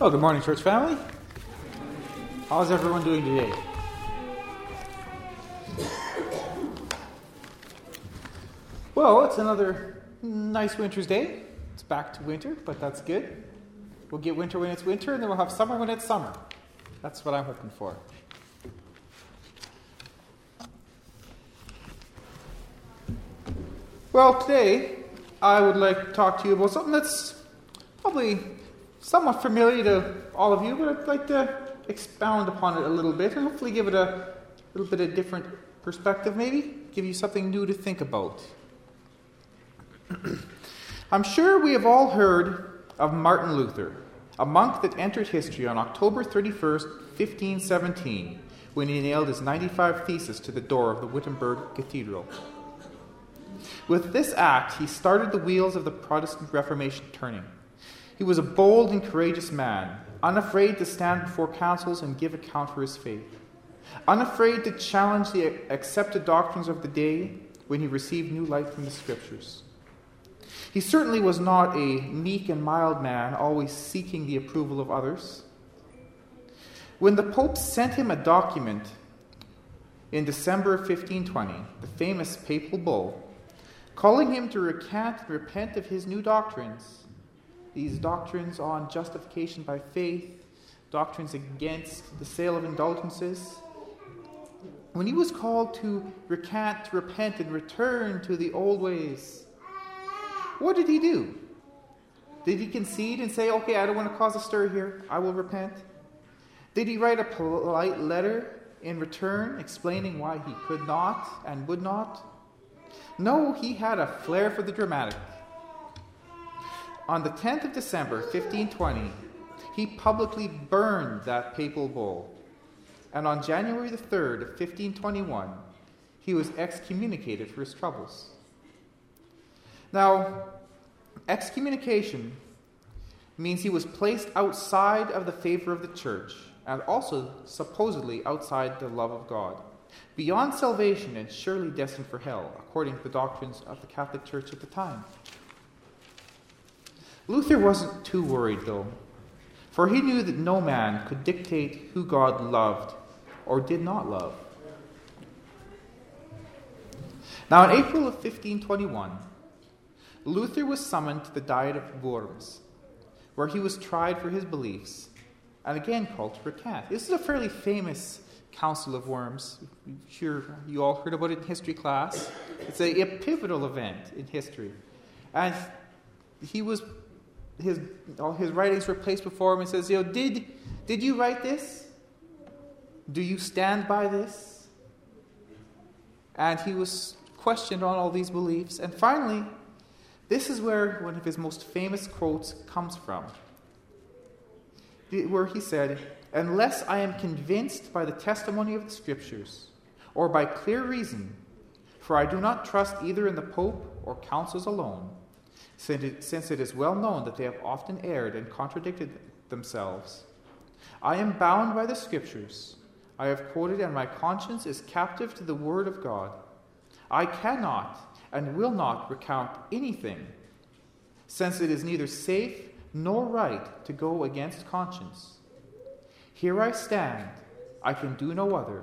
Well, good morning, church family. How's everyone doing today? Well, it's another nice winter's day. It's back to winter, but that's good. We'll get winter when it's winter, and then we'll have summer when it's summer. That's what I'm hoping for. Well, today I would like to talk to you about something that's probably somewhat familiar to all of you, but I'd like to expound upon it a little bit and hopefully give it a little bit of different perspective, maybe give you something new to think about. I'm sure we have all heard of Martin Luther, a monk that entered history on October 31st, 1517, when he nailed his 95 Theses to the door of the Wittenberg Cathedral. With this act, he started the wheels of the Protestant Reformation turning. He was a bold and courageous man, unafraid to stand before councils and give account for his faith, unafraid to challenge the accepted doctrines of the day when he received new light from the Scriptures. He certainly was not a meek and mild man, always seeking the approval of others. When the Pope sent him a document in December of 1520, the famous papal bull, calling him to recant and repent of his new doctrines, these doctrines on justification by faith, doctrines against the sale of indulgences. When he was called to recant, repent, and return to the old ways, what did he do? Did he concede and say, okay, I don't want to cause a stir here, I will repent? Did he write a polite letter in return explaining why he could not and would not? No, he had a flair for the dramatic. On the 10th of December, 1520, he publicly burned that papal bull. And on January the 3rd of 1521, he was excommunicated for his troubles. Now, excommunication means he was placed outside of the favor of the church and also supposedly outside the love of God, beyond salvation and surely destined for hell, according to the doctrines of the Catholic Church at the time. Luther wasn't too worried, though, for he knew that no man could dictate who God loved or did not love. Now, in April of 1521, Luther was summoned to the Diet of Worms, where he was tried for his beliefs and again called to recant. This is a fairly famous Council of Worms. I'm sure you all heard about it in history class. It's a, a pivotal event in history. And he was his all his writings were placed before him and says, you know, did did you write this? Do you stand by this? And he was questioned on all these beliefs. And finally, this is where one of his most famous quotes comes from. Where he said, Unless I am convinced by the testimony of the Scriptures, or by clear reason, for I do not trust either in the Pope or councils alone, since it is well known that they have often erred and contradicted themselves. I am bound by the Scriptures. I have quoted, and my conscience is captive to the Word of God. I cannot and will not recount anything, since it is neither safe nor right to go against conscience. Here I stand, I can do no other.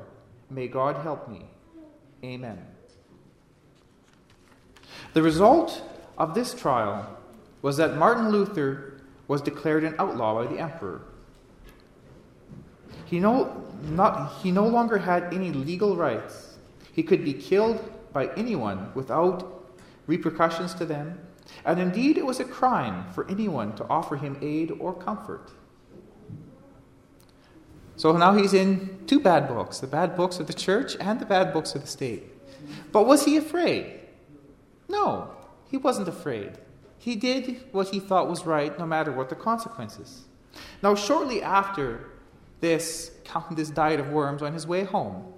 May God help me. Amen. The result of this trial was that Martin Luther was declared an outlaw by the emperor. He no, not, he no longer had any legal rights. He could be killed by anyone without repercussions to them, and indeed it was a crime for anyone to offer him aid or comfort. So now he's in two bad books the bad books of the church and the bad books of the state. But was he afraid? No, he wasn't afraid. He did what he thought was right, no matter what the consequences. Now, shortly after this, this diet of worms on his way home,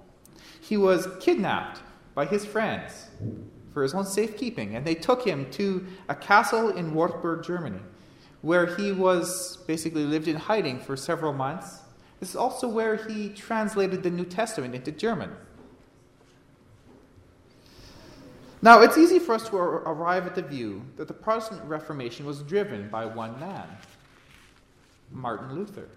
he was kidnapped by his friends for his own safekeeping, and they took him to a castle in Wartburg, Germany, where he was basically lived in hiding for several months. This is also where he translated the New Testament into German. Now, it's easy for us to arrive at the view that the Protestant Reformation was driven by one man. Martin Luther.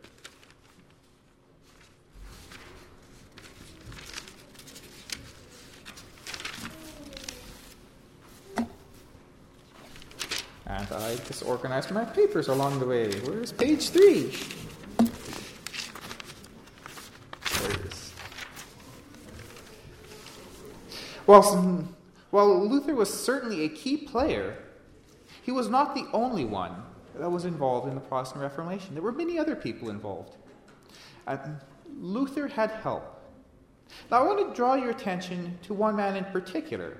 And I disorganized my papers along the way. Where's page three? There it is. While, while Luther was certainly a key player, he was not the only one that was involved in the Protestant Reformation. There were many other people involved. And Luther had help. Now, I want to draw your attention to one man in particular,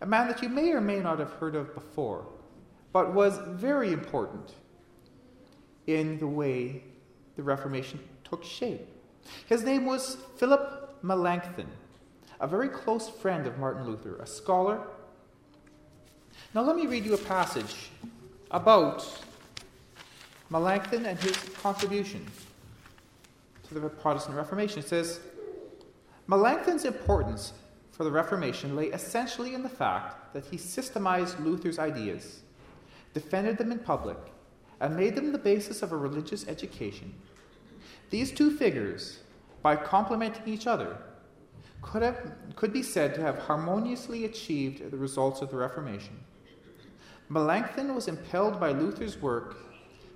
a man that you may or may not have heard of before but was very important in the way the Reformation took shape. His name was Philip Melanchthon, a very close friend of Martin Luther, a scholar. Now, let me read you a passage about Melanchthon and his contribution to the Protestant Reformation. It says Melanchthon's importance for the Reformation lay essentially in the fact that he systemized Luther's ideas defended them in public, and made them the basis of a religious education. These two figures, by complementing each other, could, have, could be said to have harmoniously achieved the results of the Reformation. Melanchthon was impelled by Luther's work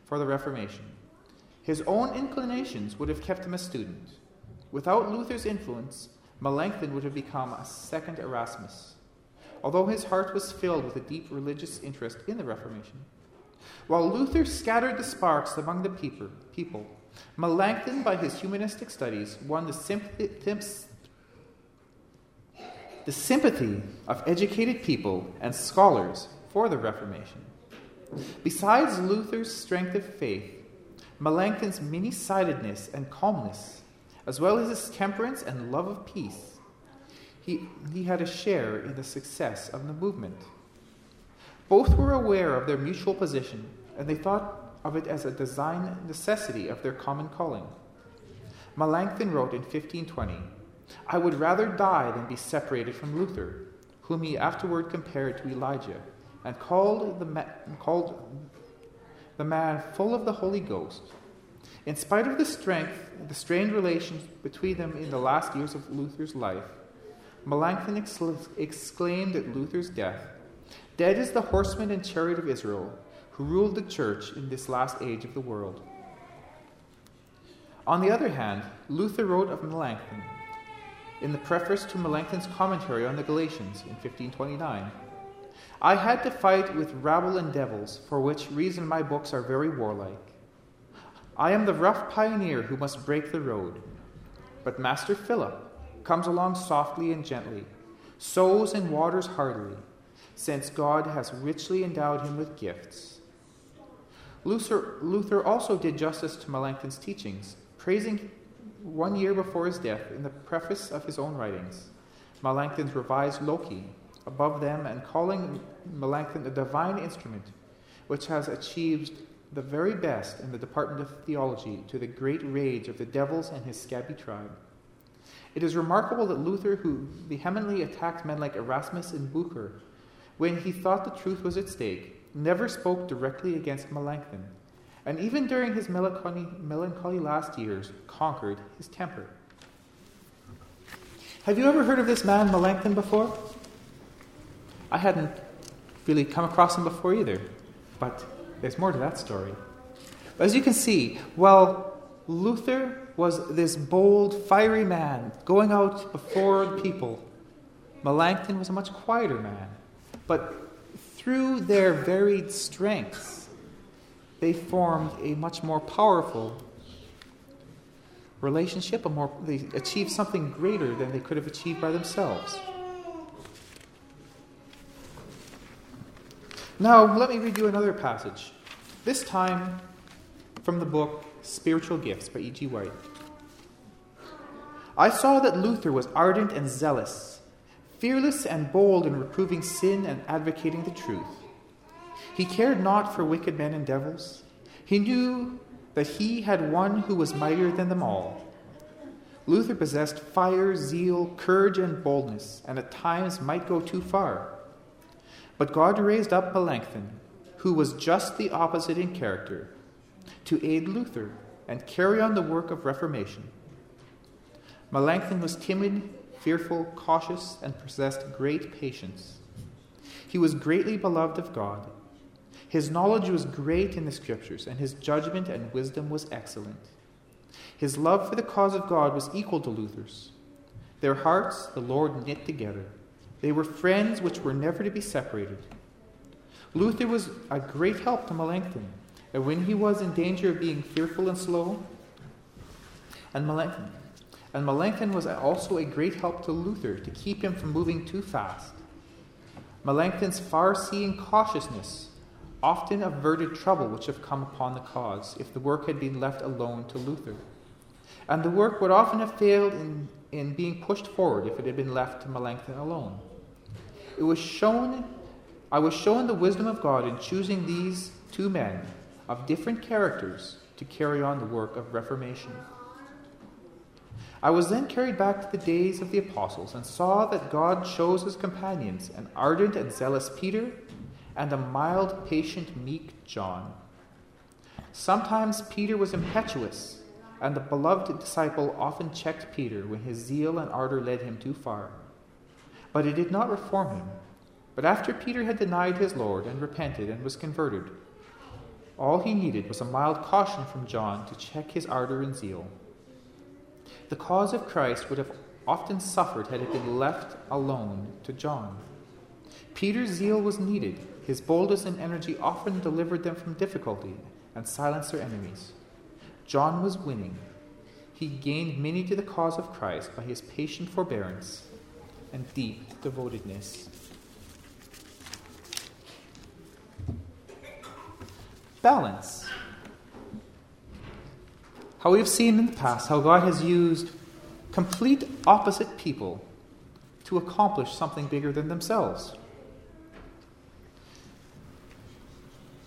for the Reformation. His own inclinations would have kept him a student. Without Luther's influence, Melanchthon would have become a second Erasmus although his heart was filled with a deep religious interest in the Reformation. While Luther scattered the sparks among the people, Melanchthon, by his humanistic studies, won the sympathy, the sympathy of educated people and scholars for the Reformation. Besides Luther's strength of faith, Melanchthon's many sidedness and calmness, as well as his temperance and love of peace, he, he had a share in the success of the movement. Both were aware of their mutual position, and they thought of it as a design necessity of their common calling. Melanchthon wrote in 1520 I would rather die than be separated from Luther, whom he afterward compared to Elijah, and called the, ma- called the man full of the Holy Ghost. In spite of the strength, the strained relations between them in the last years of Luther's life, Melanchthon exclaimed at Luther's death Dead is the horseman and chariot of Israel, who ruled the church in this last age of the world. On the other hand, Luther wrote of Melanchthon in the preface to Melanchthon's commentary on the Galatians in 1529 I had to fight with rabble and devils, for which reason my books are very warlike. I am the rough pioneer who must break the road. But Master Philip, comes along softly and gently, sows and waters heartily, since God has richly endowed him with gifts. Luther, Luther also did justice to Melanchthon's teachings, praising one year before his death in the preface of his own writings Melanchthon's revised Loci above them and calling Melanchthon a divine instrument which has achieved the very best in the department of theology to the great rage of the devils and his scabby tribe. It is remarkable that Luther, who vehemently attacked men like Erasmus and Bucer, when he thought the truth was at stake, never spoke directly against Melanchthon, and even during his melancholy, melancholy last years, conquered his temper. Have you ever heard of this man, Melanchthon, before? I hadn't really come across him before either, but there's more to that story. As you can see, while Luther was this bold, fiery man going out before the people. Melanchthon was a much quieter man. But through their varied strengths, they formed a much more powerful relationship, a more, they achieved something greater than they could have achieved by themselves. Now, let me read you another passage, this time from the book Spiritual Gifts by E.G. White. I saw that Luther was ardent and zealous, fearless and bold in reproving sin and advocating the truth. He cared not for wicked men and devils. He knew that he had one who was mightier than them all. Luther possessed fire, zeal, courage, and boldness, and at times might go too far. But God raised up Melanchthon, who was just the opposite in character to aid Luther and carry on the work of Reformation. Melanchthon was timid, fearful, cautious, and possessed great patience. He was greatly beloved of God. His knowledge was great in the Scriptures, and his judgment and wisdom was excellent. His love for the cause of God was equal to Luther's. Their hearts the Lord knit together. They were friends which were never to be separated. Luther was a great help to Melanchthon, and when he was in danger of being fearful and slow, and Melanchthon, and Melanchthon was also a great help to Luther to keep him from moving too fast. Melanchthon's far seeing cautiousness often averted trouble which have come upon the cause if the work had been left alone to Luther. And the work would often have failed in, in being pushed forward if it had been left to Melanchthon alone. It was shown, I was shown the wisdom of God in choosing these two men of different characters to carry on the work of Reformation. I was then carried back to the days of the apostles and saw that God chose his companions an ardent and zealous Peter and a mild, patient, meek John. Sometimes Peter was impetuous, and the beloved disciple often checked Peter when his zeal and ardor led him too far. But it did not reform him. But after Peter had denied his Lord and repented and was converted, all he needed was a mild caution from John to check his ardor and zeal. The cause of Christ would have often suffered had it been left alone to John. Peter's zeal was needed. His boldness and energy often delivered them from difficulty and silenced their enemies. John was winning. He gained many to the cause of Christ by his patient forbearance and deep devotedness. Balance. How we've seen in the past how God has used complete opposite people to accomplish something bigger than themselves.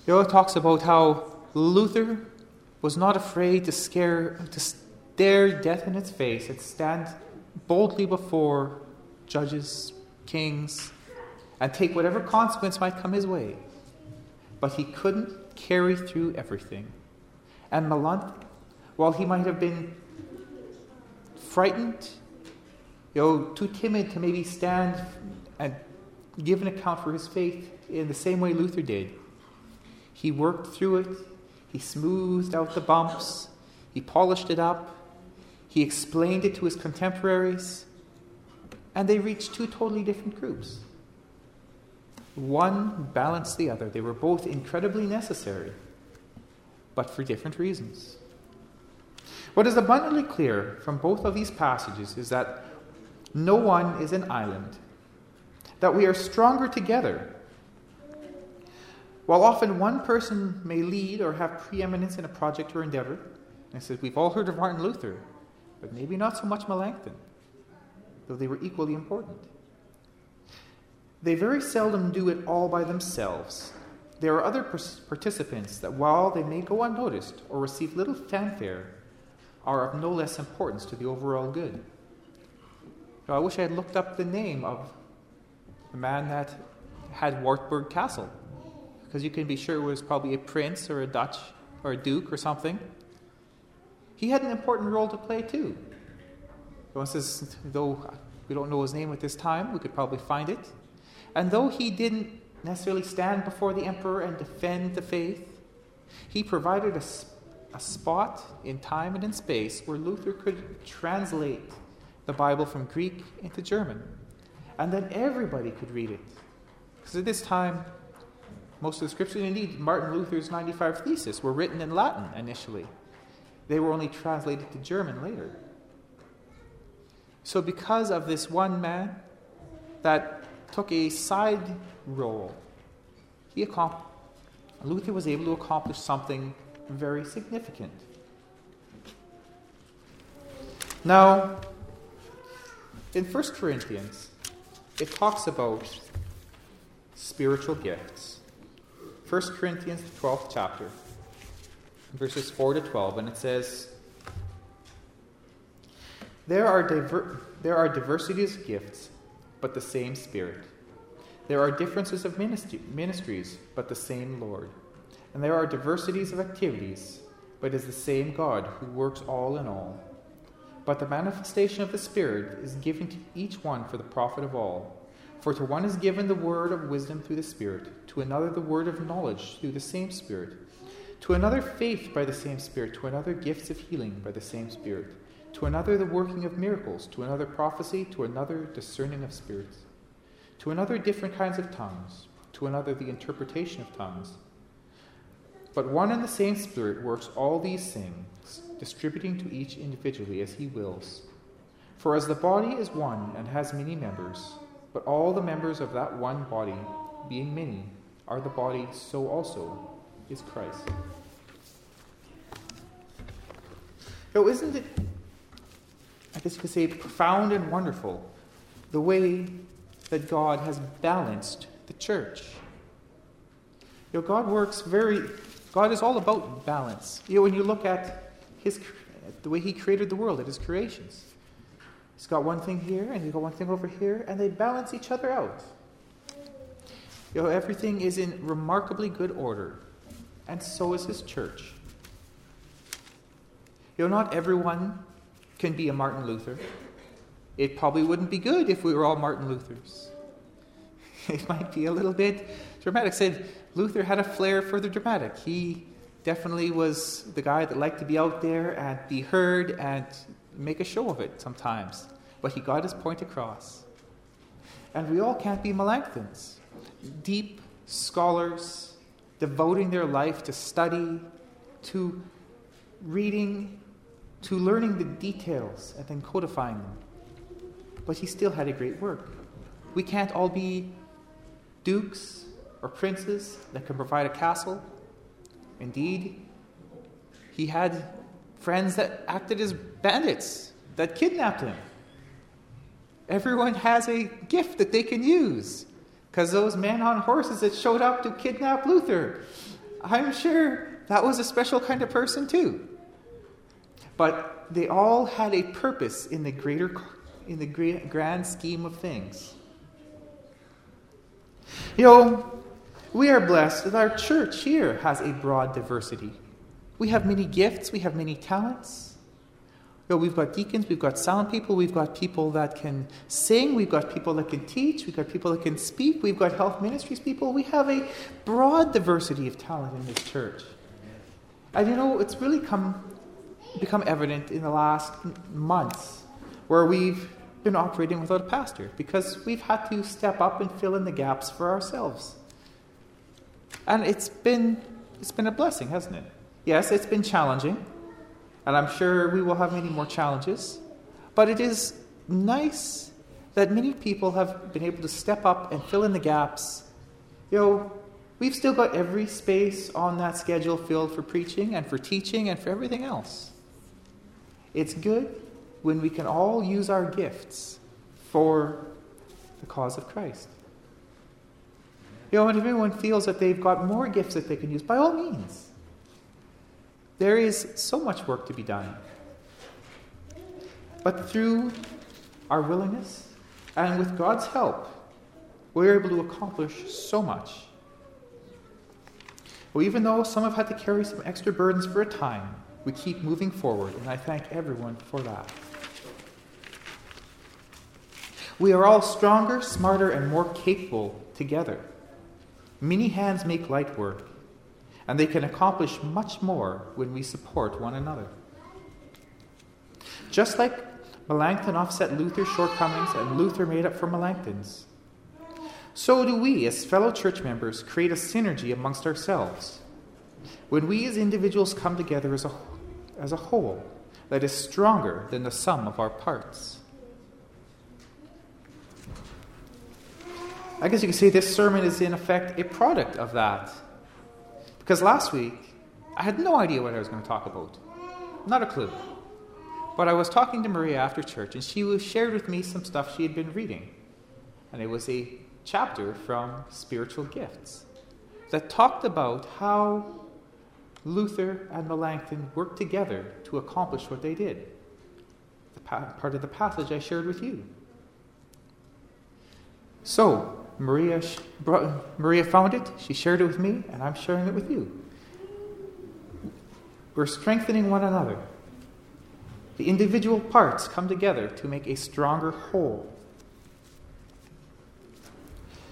He talks about how Luther was not afraid to scare to stare death in its face and stand boldly before judges, kings, and take whatever consequence might come his way. But he couldn't carry through everything. And Melanchthon, while he might have been frightened, you know, too timid to maybe stand and give an account for his faith in the same way Luther did, he worked through it, he smoothed out the bumps, he polished it up, he explained it to his contemporaries, and they reached two totally different groups. One balanced the other. They were both incredibly necessary, but for different reasons. What is abundantly clear from both of these passages is that no one is an island, that we are stronger together while often one person may lead or have preeminence in a project or endeavor, I said, we've all heard of Martin Luther, but maybe not so much Melanchthon, though they were equally important. They very seldom do it all by themselves. There are other participants that, while they may go unnoticed or receive little fanfare, are of no less importance to the overall good. I wish I had looked up the name of the man that had Wartburg Castle because you can be sure it was probably a prince or a Dutch or a duke or something. He had an important role to play too. Says, though we don't know his name at this time, we could probably find it. And though he didn't necessarily stand before the emperor and defend the faith, he provided a, a spot in time and in space where Luther could translate the Bible from Greek into German. And then everybody could read it. Because at this time, most of the scriptures, indeed, Martin Luther's 95 Theses were written in Latin initially. They were only translated to German later. So, because of this one man that took a side role, he Luther was able to accomplish something very significant. Now, in 1 Corinthians, it talks about spiritual gifts. 1 Corinthians, the 12th chapter, verses 4 to 12, and it says, there are, diver- there are diversities of gifts, but the same Spirit. There are differences of ministry- ministries, but the same Lord. And there are diversities of activities, but it is the same God who works all in all. But the manifestation of the Spirit is given to each one for the profit of all. For to one is given the word of wisdom through the Spirit, to another the word of knowledge through the same Spirit, to another faith by the same Spirit, to another gifts of healing by the same Spirit, to another the working of miracles, to another prophecy, to another discerning of spirits, to another different kinds of tongues, to another the interpretation of tongues. But one and the same Spirit works all these things, distributing to each individually as he wills. For as the body is one and has many members, but all the members of that one body, being many, are the body, so also is Christ. So, isn't it, I guess you could say, profound and wonderful the way that God has balanced the church? You know, God works very, God is all about balance. You know, when you look at his, the way He created the world, at His creations, He's got one thing here and He's got one thing over here, and they balance each other out. You know, everything is in remarkably good order, and so is His church. You know, not everyone can be a Martin Luther. It probably wouldn't be good if we were all Martin Luthers. It might be a little bit dramatic. Said Luther had a flair for the dramatic. He definitely was the guy that liked to be out there and be heard and make a show of it sometimes. But he got his point across. And we all can't be Melanchthons. Deep scholars devoting their life to study, to reading, to learning the details and then codifying them. But he still had a great work. We can't all be dukes or princes that can provide a castle. Indeed, he had friends that acted as bandits that kidnapped him. Everyone has a gift that they can use because those men on horses that showed up to kidnap Luther, I'm sure that was a special kind of person too. But they all had a purpose in the greater in the grand scheme of things. You know, we are blessed that our church here has a broad diversity. We have many gifts, we have many talents. You know, we've got deacons, we've got sound people, we've got people that can sing, we've got people that can teach, we've got people that can speak, we've got health ministries people. We have a broad diversity of talent in this church. And you know, it's really come become evident in the last months where we've been operating without a pastor because we've had to step up and fill in the gaps for ourselves. And it's been, it's been a blessing, hasn't it? Yes, it's been challenging, and I'm sure we will have many more challenges, but it is nice that many people have been able to step up and fill in the gaps. You know, we've still got every space on that schedule filled for preaching and for teaching and for everything else. It's good when we can all use our gifts for the cause of Christ. You know, and if anyone feels that they've got more gifts that they can use, by all means. There is so much work to be done. But through our willingness and with God's help, we're able to accomplish so much. Well, even though some have had to carry some extra burdens for a time, we keep moving forward, and I thank everyone for that. We are all stronger, smarter, and more capable together. Many hands make light work, and they can accomplish much more when we support one another. Just like Melanchthon offset Luther's shortcomings and Luther made up for Melanchthon's, so do we, as fellow church members, create a synergy amongst ourselves. When we as individuals come together as a, as a whole that is stronger than the sum of our parts. I guess you could say this sermon is, in effect, a product of that. Because last week, I had no idea what I was going to talk about. Not a clue. But I was talking to Maria after church, and she shared with me some stuff she had been reading. And it was a chapter from Spiritual Gifts that talked about how Luther and Melanchthon worked together to accomplish what they did. The part of the passage I shared with you. So, Maria, Maria found it, she shared it with me, and I'm sharing it with you. We're strengthening one another. The individual parts come together to make a stronger whole.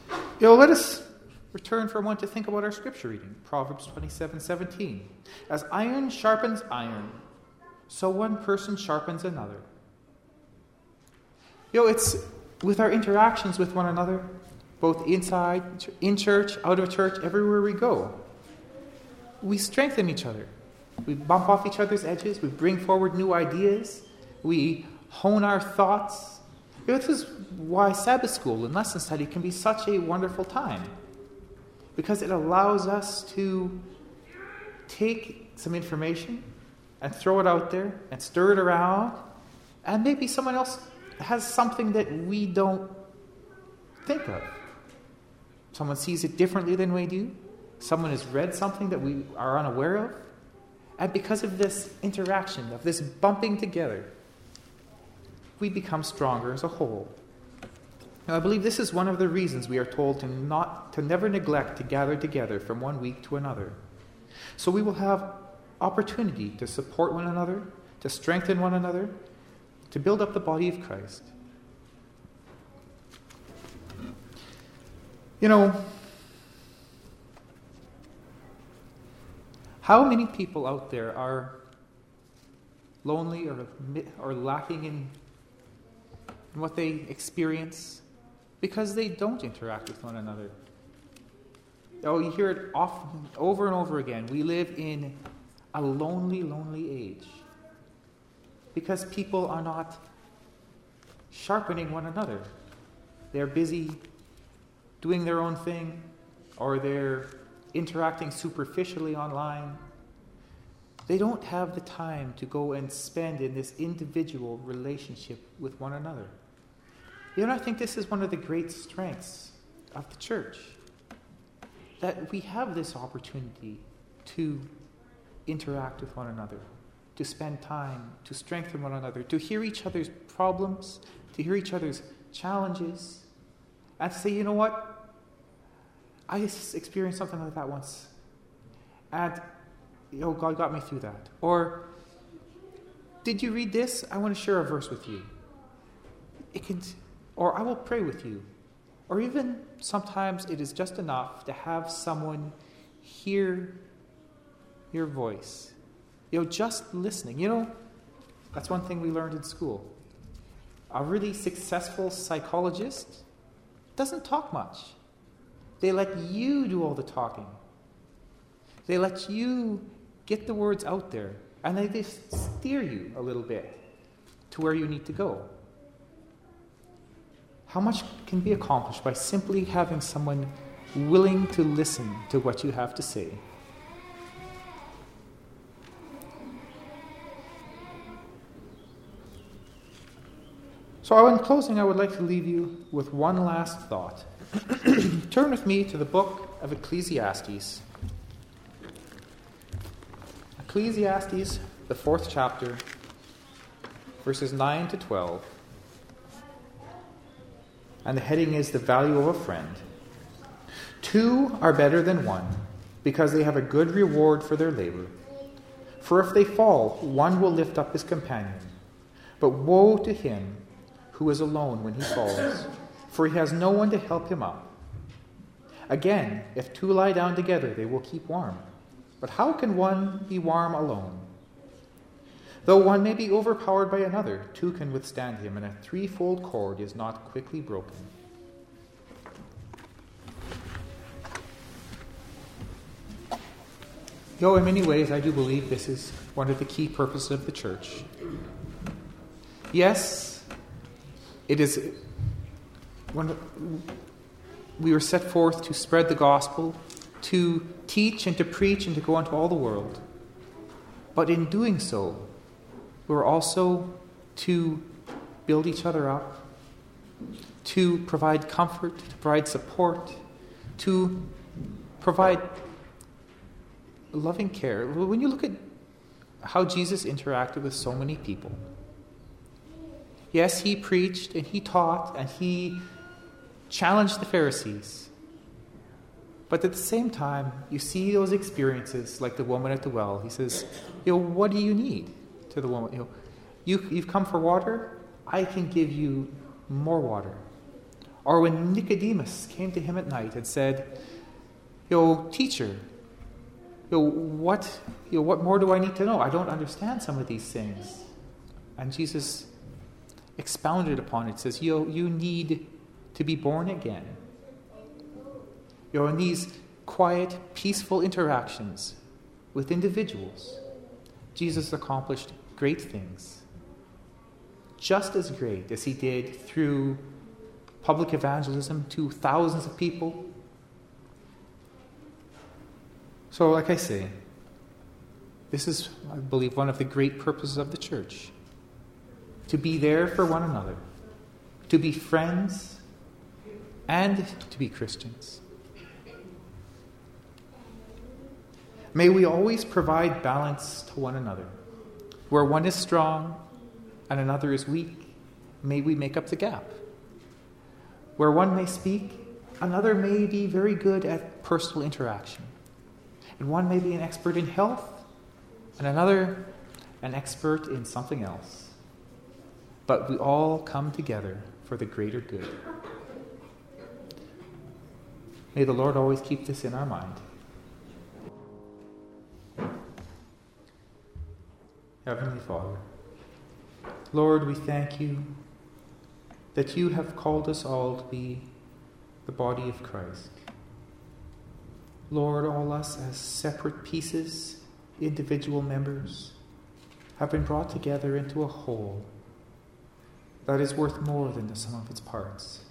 You know, let us return for a moment to think about our scripture reading, Proverbs 27 17. As iron sharpens iron, so one person sharpens another. You know, it's with our interactions with one another, both inside, in church, out of church, everywhere we go. We strengthen each other. We bump off each other's edges. We bring forward new ideas. We hone our thoughts. This is why Sabbath school and lesson study can be such a wonderful time. Because it allows us to take some information and throw it out there and stir it around, and maybe someone else has something that we don't think of. Someone sees it differently than we do. Someone has read something that we are unaware of. And because of this interaction, of this bumping together, we become stronger as a whole. Now, I believe this is one of the reasons we are told to, not, to never neglect to gather together from one week to another. So we will have opportunity to support one another, to strengthen one another, to build up the body of Christ. You know, how many people out there are lonely or, or lacking in, in what they experience because they don't interact with one another? Oh, you hear it often, over and over again. We live in a lonely, lonely age because people are not sharpening one another. They're busy doing their own thing or they're interacting superficially online. They don't have the time to go and spend in this individual relationship with one another. You know, I think this is one of the great strengths of the church that we have this opportunity to interact with one another to spend time, to strengthen one another, to hear each other's problems, to hear each other's challenges, and say, you know what? I experienced something like that once. And, you know, God got me through that. Or, did you read this? I want to share a verse with you. It can, or I will pray with you. Or even sometimes it is just enough to have someone hear your voice you know, just listening. You know, that's one thing we learned in school. A really successful psychologist doesn't talk much. They let you do all the talking. They let you get the words out there, and they just steer you a little bit to where you need to go. How much can be accomplished by simply having someone willing to listen to what you have to say? So, in closing, I would like to leave you with one last thought. Turn with me to the book of Ecclesiastes. Ecclesiastes, the fourth chapter, verses 9 to 12. And the heading is The Value of a Friend. Two are better than one, because they have a good reward for their labor. For if they fall, one will lift up his companion. But woe to him who is alone when he falls, for he has no one to help him up. Again, if two lie down together, they will keep warm. But how can one be warm alone? Though one may be overpowered by another, two can withstand him, and a threefold cord is not quickly broken. Though in many ways, I do believe this is one of the key purposes of the church. Yes, it is when we were set forth to spread the gospel, to teach and to preach and to go into all the world. But in doing so, we're also to build each other up, to provide comfort, to provide support, to provide loving care. When you look at how Jesus interacted with so many people, Yes, he preached and he taught and he challenged the Pharisees. But at the same time, you see those experiences like the woman at the well. He says, You know, what do you need? To the woman, you know, you, you've come for water, I can give you more water. Or when Nicodemus came to him at night and said, Yo, teacher, yo, what, yo, what more do I need to know? I don't understand some of these things. And Jesus expounded upon it, says, Yo, you need to be born again. You know, in these quiet, peaceful interactions with individuals, Jesus accomplished great things. Just as great as he did through public evangelism to thousands of people. So, like I say, this is, I believe, one of the great purposes of the church to be there for one another, to be friends, and to be Christians. May we always provide balance to one another. Where one is strong and another is weak, may we make up the gap. Where one may speak, another may be very good at personal interaction. And one may be an expert in health, and another an expert in something else. But we all come together for the greater good. May the Lord always keep this in our mind. Heavenly Father, Lord, we thank you that you have called us all to be the body of Christ. Lord, all us as separate pieces, individual members, have been brought together into a whole that is worth more than the sum of its parts.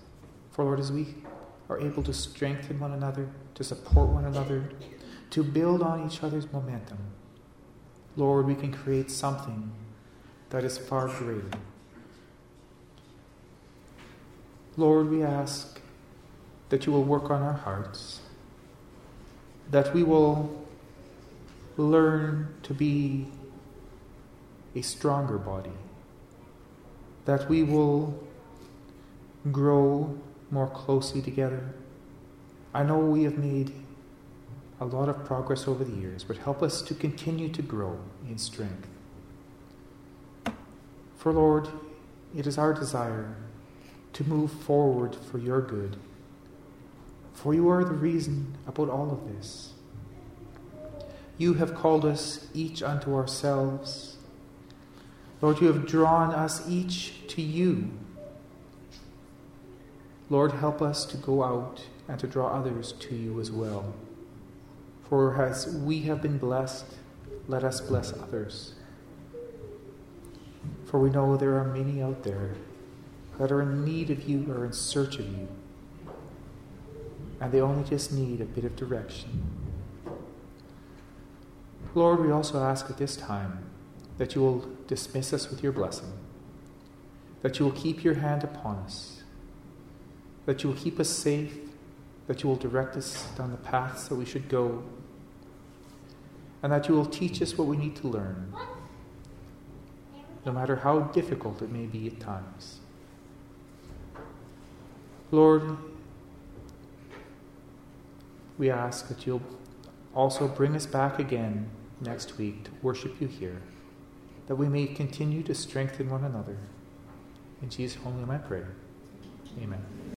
For, Lord, as we are able to strengthen one another, to support one another, to build on each other's momentum, Lord, we can create something that is far greater. Lord, we ask that you will work on our hearts, that we will learn to be a stronger body, that we will grow more closely together. I know we have made a lot of progress over the years, but help us to continue to grow in strength. For Lord, it is our desire to move forward for your good. For you are the reason about all of this. You have called us each unto ourselves. Lord, you have drawn us each to you. Lord, help us to go out and to draw others to you as well. For as we have been blessed, let us bless others. For we know there are many out there that are in need of you or in search of you, and they only just need a bit of direction. Lord, we also ask at this time that you will dismiss us with your blessing, that you will keep your hand upon us, that you will keep us safe, that you will direct us down the paths that we should go and that you will teach us what we need to learn, no matter how difficult it may be at times. Lord, we ask that you'll also bring us back again next week to worship you here, that we may continue to strengthen one another. In Jesus' holy name I pray. Amen.